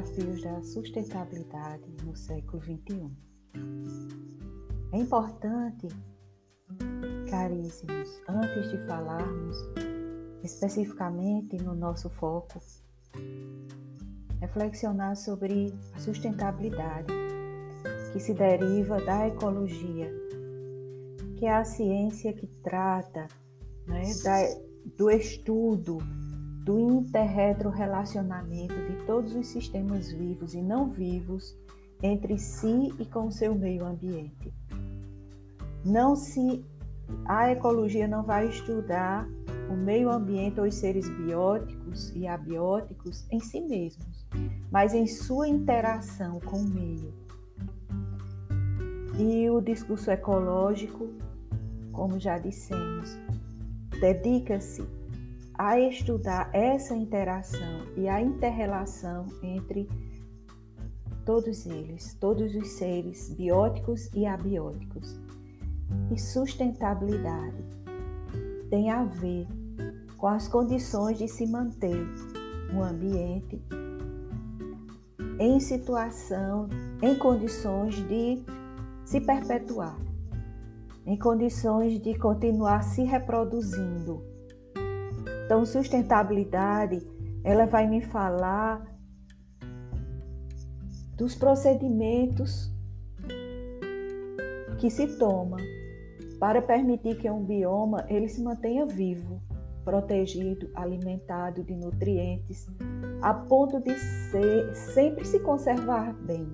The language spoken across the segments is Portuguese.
desafios da sustentabilidade no século XXI. É importante, caríssimos, antes de falarmos especificamente no nosso foco, reflexionar sobre a sustentabilidade que se deriva da ecologia, que é a ciência que trata né, da, do estudo do interretrorelacionamento de todos os sistemas vivos e não vivos entre si e com seu meio ambiente. Não se a ecologia não vai estudar o meio ambiente ou os seres bióticos e abióticos em si mesmos, mas em sua interação com o meio. E o discurso ecológico, como já dissemos, dedica-se a estudar essa interação e a interrelação entre todos eles, todos os seres bióticos e abióticos. E sustentabilidade tem a ver com as condições de se manter um ambiente em situação, em condições de se perpetuar, em condições de continuar se reproduzindo então, sustentabilidade, ela vai me falar dos procedimentos que se toma para permitir que um bioma ele se mantenha vivo, protegido, alimentado de nutrientes, a ponto de ser, sempre se conservar bem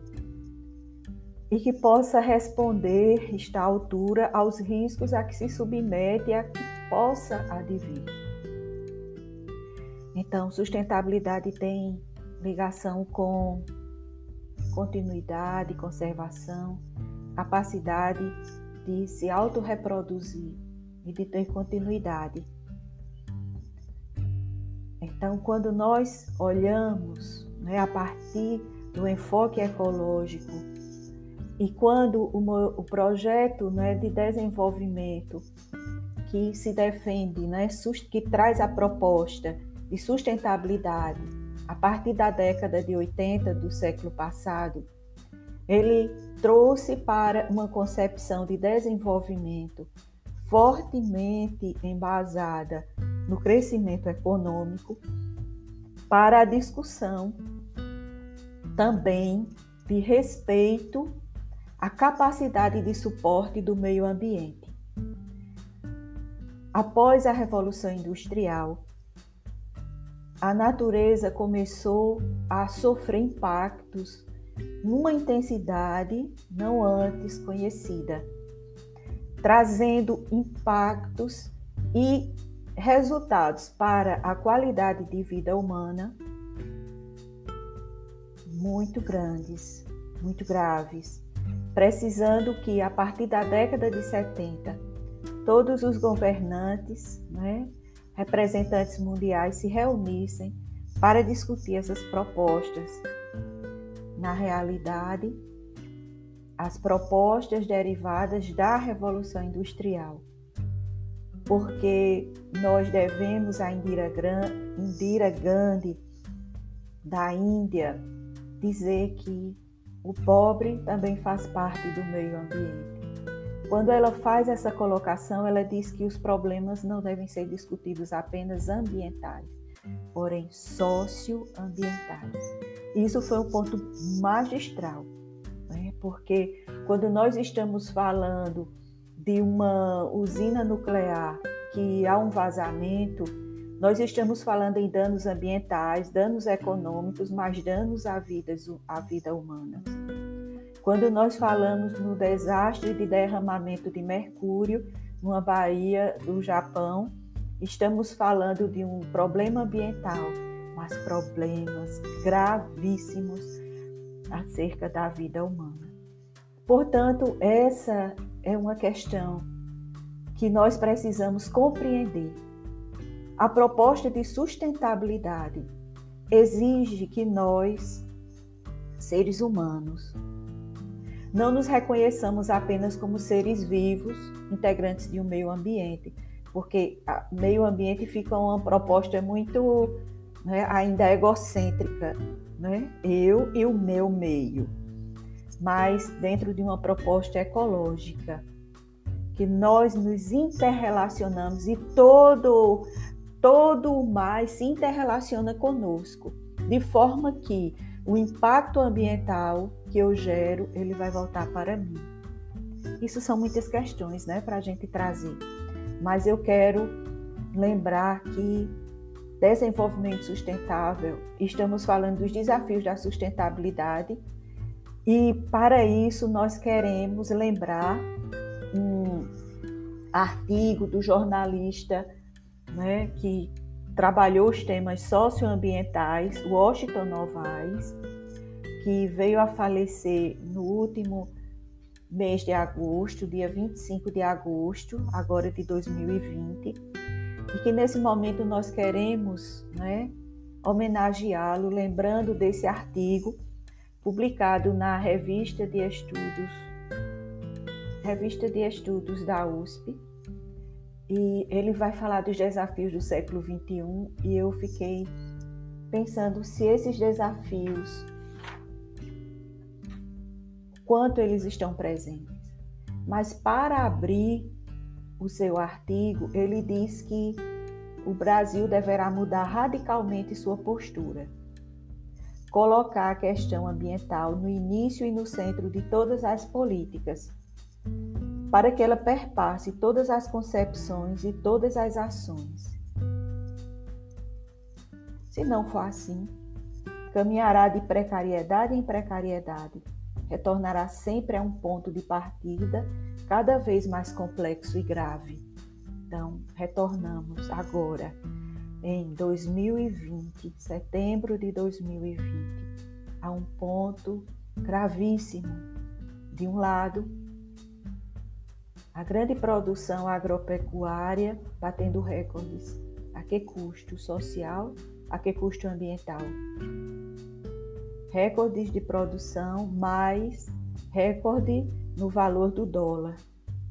e que possa responder, estar à altura aos riscos a que se submete e a que possa advir. Então, sustentabilidade tem ligação com continuidade, conservação, capacidade de se autorreproduzir e de ter continuidade. Então, quando nós olhamos né, a partir do enfoque ecológico e quando o, o projeto né, de desenvolvimento que se defende, né, que traz a proposta de sustentabilidade a partir da década de 80 do século passado, ele trouxe para uma concepção de desenvolvimento fortemente embasada no crescimento econômico, para a discussão também de respeito à capacidade de suporte do meio ambiente. Após a Revolução Industrial, a natureza começou a sofrer impactos numa intensidade não antes conhecida, trazendo impactos e resultados para a qualidade de vida humana muito grandes, muito graves, precisando que a partir da década de 70 todos os governantes, né, representantes mundiais se reunissem para discutir essas propostas. Na realidade, as propostas derivadas da Revolução Industrial, porque nós devemos a Indira, Indira Gandhi, da Índia, dizer que o pobre também faz parte do meio ambiente. Quando ela faz essa colocação, ela diz que os problemas não devem ser discutidos apenas ambientais, porém socioambientais. Isso foi um ponto magistral, né? porque quando nós estamos falando de uma usina nuclear que há um vazamento, nós estamos falando em danos ambientais, danos econômicos, mas danos à vida, à vida humana. Quando nós falamos no desastre de derramamento de mercúrio numa baía do Japão, estamos falando de um problema ambiental, mas problemas gravíssimos acerca da vida humana. Portanto, essa é uma questão que nós precisamos compreender. A proposta de sustentabilidade exige que nós, seres humanos, não nos reconheçamos apenas como seres vivos, integrantes de um meio ambiente, porque meio ambiente fica uma proposta muito né, ainda egocêntrica né? Eu e o meu meio, mas dentro de uma proposta ecológica, que nós nos interrelacionamos e todo todo o mais se interrelaciona conosco, de forma que o impacto ambiental que eu gero, ele vai voltar para mim. Isso são muitas questões, né, para a gente trazer. Mas eu quero lembrar que desenvolvimento sustentável, estamos falando dos desafios da sustentabilidade e para isso nós queremos lembrar um artigo do jornalista né, que trabalhou os temas socioambientais, Washington Novaes, que veio a falecer no último mês de agosto, dia 25 de agosto, agora de 2020, e que nesse momento nós queremos né, homenageá-lo, lembrando desse artigo publicado na Revista de Estudos, Revista de Estudos da USP, e ele vai falar dos desafios do século 21 e eu fiquei pensando se esses desafios quanto eles estão presentes. Mas para abrir o seu artigo, ele diz que o Brasil deverá mudar radicalmente sua postura, colocar a questão ambiental no início e no centro de todas as políticas, para que ela perpasse todas as concepções e todas as ações. Se não for assim, caminhará de precariedade em precariedade, retornará sempre a um ponto de partida cada vez mais complexo e grave. Então, retornamos agora em 2020, setembro de 2020, a um ponto gravíssimo. De um lado, a grande produção agropecuária batendo recordes. A que custo social? A que custo ambiental? Recordes de produção mais recorde no valor do dólar.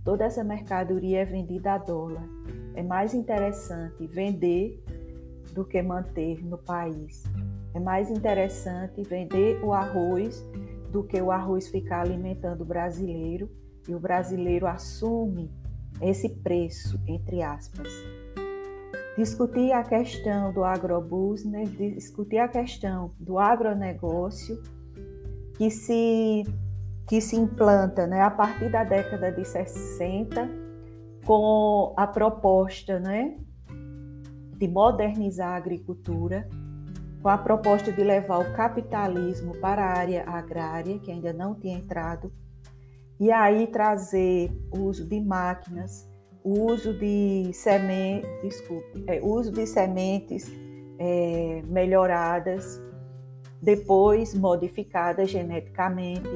Toda essa mercadoria é vendida a dólar. É mais interessante vender do que manter no país. É mais interessante vender o arroz do que o arroz ficar alimentando o brasileiro e o brasileiro assume esse preço, entre aspas. Discutir a questão do agrobusiness, discutir a questão do agronegócio, que se, que se implanta né, a partir da década de 60, com a proposta né, de modernizar a agricultura, com a proposta de levar o capitalismo para a área agrária, que ainda não tinha entrado e aí trazer o uso de máquinas, o uso de sementes, desculpe, é, uso de sementes é, melhoradas, depois modificadas geneticamente.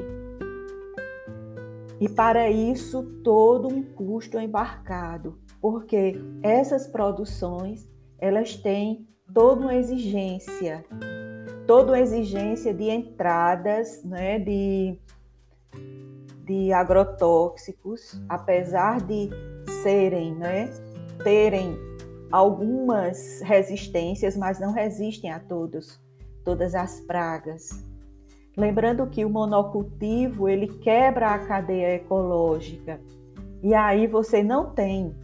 E para isso todo um custo embarcado, porque essas produções elas têm toda uma exigência, toda uma exigência de entradas, né, de de agrotóxicos, apesar de serem, né, terem algumas resistências, mas não resistem a todos, todas as pragas. Lembrando que o monocultivo ele quebra a cadeia ecológica. E aí você não tem,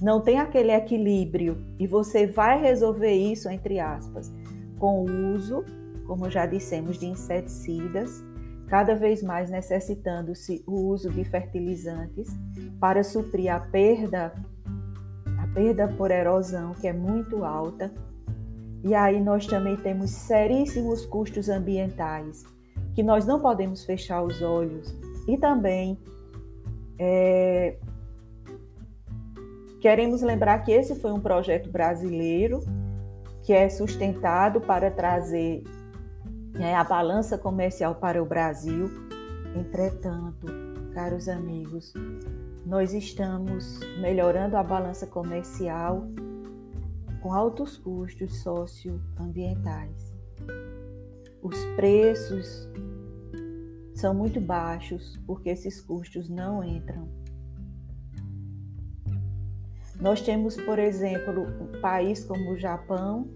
não tem aquele equilíbrio. E você vai resolver isso entre aspas com o uso, como já dissemos, de inseticidas cada vez mais necessitando-se o uso de fertilizantes para suprir a perda a perda por erosão, que é muito alta. E aí nós também temos seríssimos custos ambientais, que nós não podemos fechar os olhos. E também é, queremos lembrar que esse foi um projeto brasileiro que é sustentado para trazer é, a balança comercial para o Brasil. Entretanto, caros amigos, nós estamos melhorando a balança comercial com altos custos socioambientais. Os preços são muito baixos porque esses custos não entram. Nós temos, por exemplo, um país como o Japão,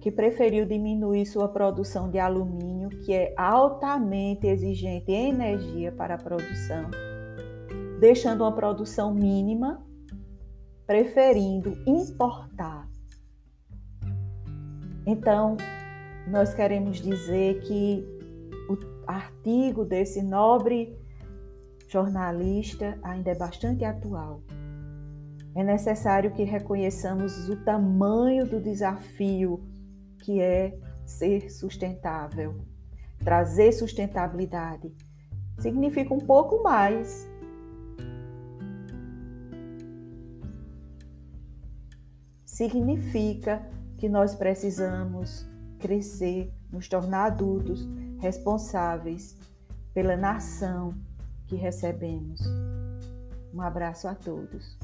que preferiu diminuir sua produção de alumínio, que é altamente exigente em energia para a produção, deixando uma produção mínima, preferindo importar. Então, nós queremos dizer que o artigo desse nobre jornalista ainda é bastante atual. É necessário que reconheçamos o tamanho do desafio que é ser sustentável. Trazer sustentabilidade significa um pouco mais. Significa que nós precisamos crescer, nos tornar adultos responsáveis pela nação que recebemos. Um abraço a todos.